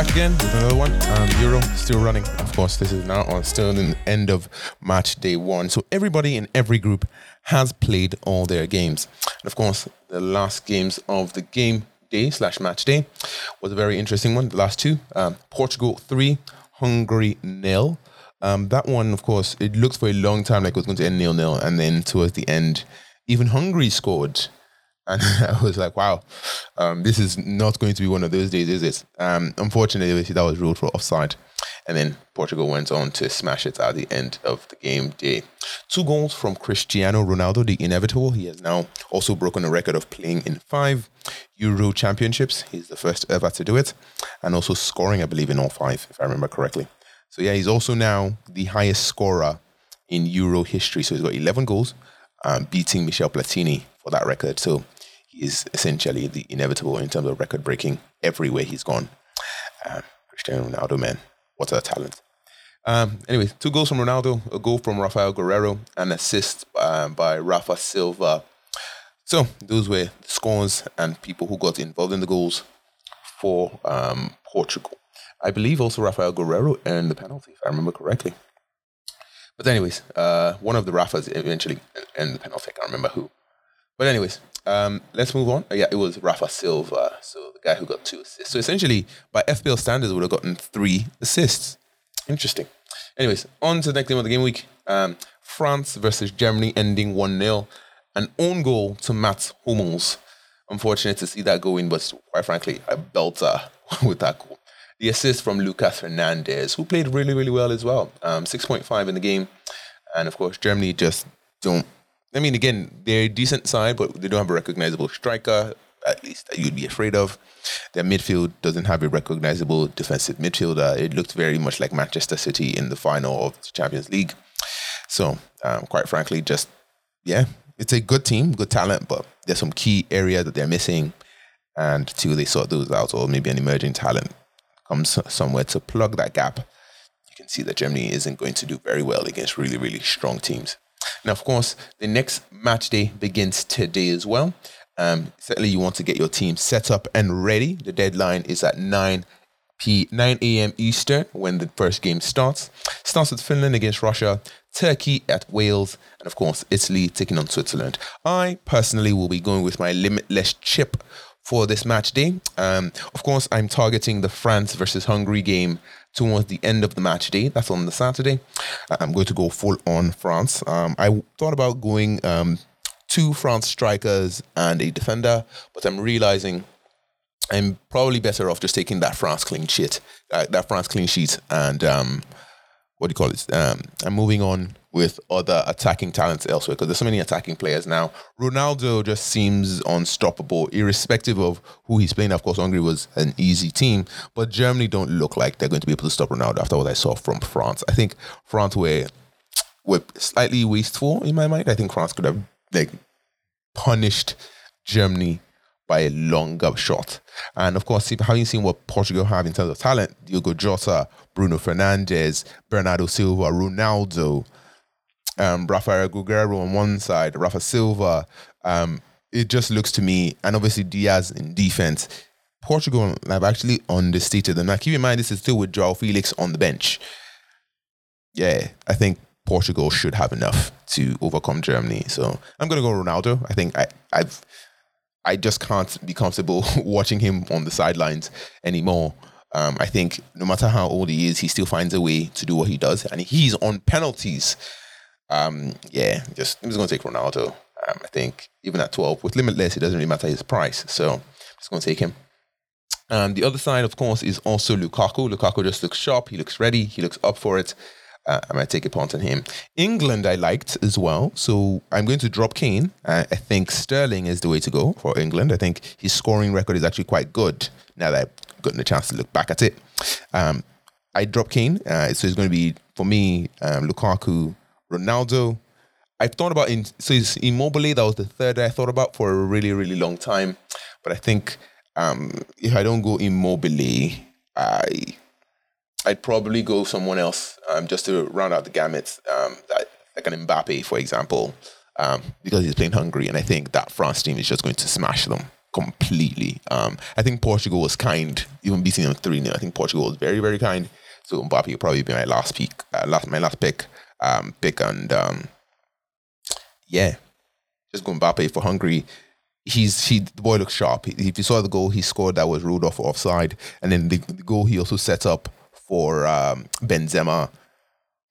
back again with another one. Um, Euro still running. Of course, this is now on still in the end of match day one. So everybody in every group has played all their games. And of course, the last games of the game day slash match day was a very interesting one. The last two, um, Portugal three, Hungary nil. Um, that one, of course, it looked for a long time like it was going to end nil nil, and then towards the end, even Hungary scored and I was like, wow, um, this is not going to be one of those days, is it? Um, unfortunately, that was ruled for offside. And then Portugal went on to smash it at the end of the game day. Two goals from Cristiano Ronaldo, the inevitable. He has now also broken a record of playing in five Euro championships. He's the first ever to do it. And also scoring, I believe, in all five, if I remember correctly. So, yeah, he's also now the highest scorer in Euro history. So, he's got 11 goals, um, beating Michel Platini for that record. So, is essentially the inevitable in terms of record breaking everywhere he's gone. Um, Cristiano Ronaldo, man, what a talent. Um, anyway, two goals from Ronaldo, a goal from Rafael Guerreiro, an assist um, by Rafa Silva. So those were the scores and people who got involved in the goals for um, Portugal. I believe also Rafael Guerreiro earned the penalty, if I remember correctly. But anyways, uh, one of the Rafas eventually earned the penalty. I can't remember who. But anyways, um, let's move on. yeah, it was Rafa Silva, so the guy who got two assists. So essentially, by FPL standards, would have gotten three assists. Interesting. Anyways, on to the next game of the game week. Um, France versus Germany ending 1 0. An own goal to Mats Hummels. Unfortunate to see that go in, but quite frankly, a belter with that goal. The assist from Lucas Hernandez, who played really, really well as well. Um, 6.5 in the game. And of course, Germany just don't I mean, again, they're a decent side, but they don't have a recognizable striker, at least that you'd be afraid of. Their midfield doesn't have a recognizable defensive midfielder. It looked very much like Manchester City in the final of the Champions League. So, um, quite frankly, just, yeah, it's a good team, good talent, but there's some key areas that they're missing. And till they sort those out, or maybe an emerging talent comes somewhere to plug that gap, you can see that Germany isn't going to do very well against really, really strong teams. Now, of course, the next match day begins today as well. Um, certainly, you want to get your team set up and ready. The deadline is at 9 p 9 a.m. Eastern when the first game starts. Starts with Finland against Russia, Turkey at Wales, and of course, Italy taking on Switzerland. I personally will be going with my limitless chip for this match day. Um, of course, I'm targeting the France versus Hungary game towards the end of the match day. That's on the Saturday. I'm going to go full on France. Um, I thought about going um, two France strikers and a defender, but I'm realizing I'm probably better off just taking that France clean sheet, uh, that France clean sheet, and um, what do you call it? Um, I'm moving on with other attacking talents elsewhere because there's so many attacking players now. Ronaldo just seems unstoppable, irrespective of who he's playing. Of course, Hungary was an easy team, but Germany don't look like they're going to be able to stop Ronaldo after what I saw from France. I think France were were slightly wasteful in my mind. I think France could have like punished Germany by a longer shot. And of course, having seen what Portugal have in terms of talent, Diogo Jota, Bruno Fernandes, Bernardo Silva, Ronaldo, um, Rafael Guerreiro on one side, Rafa Silva. Um, it just looks to me, and obviously Dias in defense. Portugal have actually understated them. Now, keep in mind, this is still with Joao Felix on the bench. Yeah, I think Portugal should have enough to overcome Germany. So I'm going to go Ronaldo. I think I, I've, I just can't be comfortable watching him on the sidelines anymore. Um, I think no matter how old he is, he still finds a way to do what he does, and he's on penalties. Um, yeah, just I'm just gonna take Ronaldo. Um, I think even at 12 with limitless, it doesn't really matter his price. So I'm just gonna take him. Um, the other side, of course, is also Lukaku. Lukaku just looks sharp. He looks ready. He looks up for it. Uh, I might take a punt on him. England, I liked as well. So I'm going to drop Kane. Uh, I think Sterling is the way to go for England. I think his scoring record is actually quite good now that I've gotten a chance to look back at it. Um, I drop Kane. Uh, so it's going to be, for me, um, Lukaku, Ronaldo, I've thought about in so it's Immobile. That was the third I thought about for a really really long time. But I think um, if I don't go Immobile, I I'd probably go someone else um, just to round out the gamut. Um, that, like an Mbappe, for example, um, because he's playing Hungary, and I think that France team is just going to smash them completely. Um, I think Portugal was kind, even beating them three 0 I think Portugal was very very kind. So Mbappe will probably be my last pick, uh, last my last pick, um, pick, and um, yeah, just go Mbappe for Hungary. He's he the boy looks sharp. If you saw the goal he scored, that was ruled off offside, and then the, the goal he also set up for um, Benzema.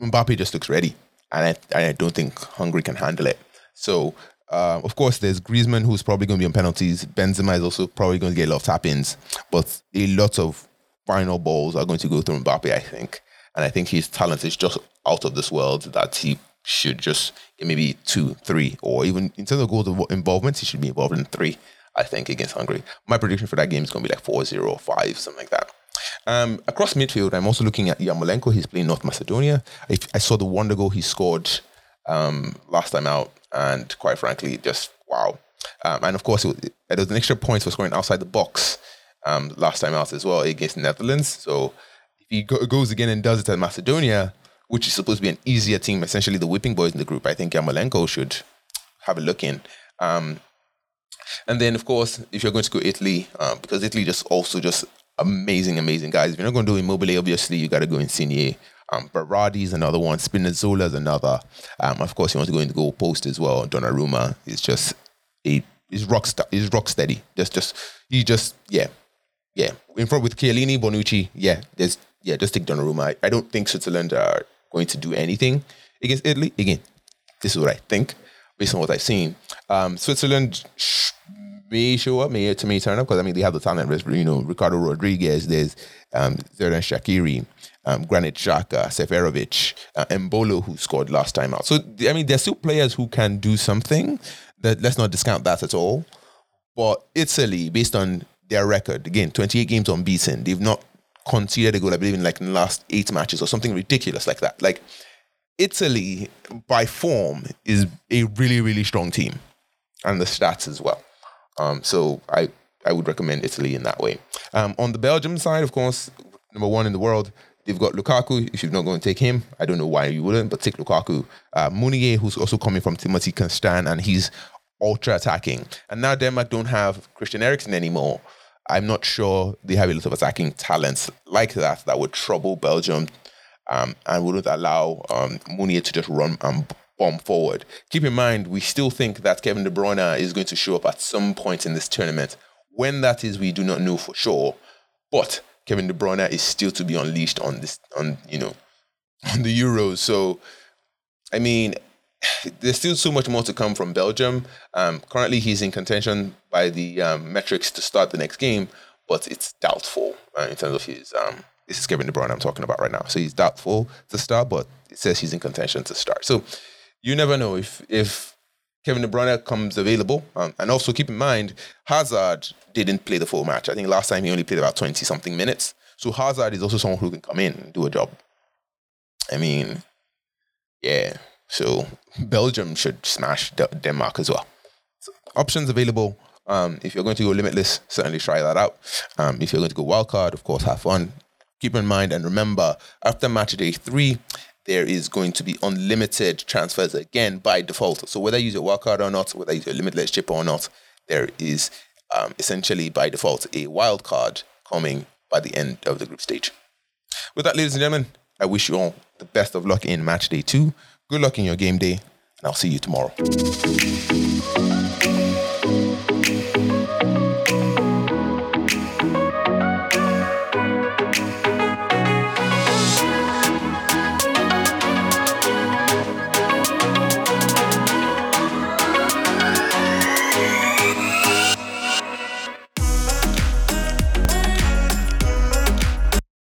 Mbappe just looks ready, and I, I don't think Hungary can handle it. So, uh, of course, there's Griezmann, who's probably going to be on penalties. Benzema is also probably going to get a lot of tap ins, but a lot of final balls are going to go through Mbappe, I think. And I think his talent is just out of this world that he should just maybe two, three, or even in terms of goals of involvement, he should be involved in three, I think, against Hungary. My prediction for that game is going to be like 4 0, 5, something like that. Um, across midfield, I'm also looking at Yarmolenko. He's playing North Macedonia. I, I saw the wonder goal he scored um, last time out, and quite frankly, just wow. Um, and of course, it, there was an extra point for scoring outside the box um, last time out as well against Netherlands. So he go, goes again and does it at Macedonia, which is supposed to be an easier team, essentially the whipping boys in the group, I think Yarmolenko should have a look in. Um, and then, of course, if you're going to go Italy, uh, because Italy just also just amazing, amazing guys. If you're not going to do Immobile, obviously you got to go Insigne. Um, Berardi is another one. Spinazzola is another. Um, of course, you want to go into goal post as well. Donnarumma is just a is rock st- is rock steady. Just just you just yeah yeah in front with Chiellini, Bonucci. Yeah, there's yeah just take Donnarumma. I, I don't think Switzerland are going to do anything against Italy. Again, this is what I think based on what I've seen. Um, Switzerland may show up, may to me turn up because I mean they have the talent. You know, Ricardo Rodriguez, there's um, Xherdan Shaqiri, um, Granit Xhaka, Seferovic, uh, Embolo, who scored last time out. So I mean, there's still players who can do something. That let's not discount that at all. But Italy, based on their record, again, 28 games unbeaten, they've not conceded a goal. I believe in like the last eight matches or something ridiculous like that. Like Italy, by form, is a really really strong team, and the stats as well. Um, so I I would recommend Italy in that way. Um, on the Belgium side, of course, number one in the world, they've got Lukaku. If you're not going to take him, I don't know why you wouldn't, but take Lukaku. Uh, Meunier, who's also coming from Timothy Castagne, and he's ultra attacking. And now Denmark don't have Christian Eriksen anymore. I'm not sure they have a lot of attacking talents like that that would trouble Belgium um, and wouldn't allow um, Meunier to just run and bomb forward. Keep in mind, we still think that Kevin De Bruyne is going to show up at some point in this tournament. When that is, we do not know for sure. But Kevin De Bruyne is still to be unleashed on this, on you know, on the Euros. So, I mean, there's still so much more to come from Belgium. Um, currently, he's in contention by the um, metrics to start the next game, but it's doubtful uh, in terms of his. Um, this is Kevin De Bruyne I'm talking about right now. So he's doubtful to start, but it says he's in contention to start. So you never know if if Kevin De Bruyne comes available. Um, and also keep in mind, Hazard didn't play the full match. I think last time he only played about 20 something minutes. So Hazard is also someone who can come in and do a job. I mean, yeah. So Belgium should smash Denmark as well. So options available. Um, if you're going to go limitless, certainly try that out. Um, if you're going to go wildcard, of course, have fun. Keep in mind and remember, after match day three, there is going to be unlimited transfers again by default. So whether you use your wildcard or not, whether you use your limitless chip or not, there is um, essentially by default a wildcard coming by the end of the group stage. With that, ladies and gentlemen, I wish you all the best of luck in match day two. Good luck in your game day, and I'll see you tomorrow.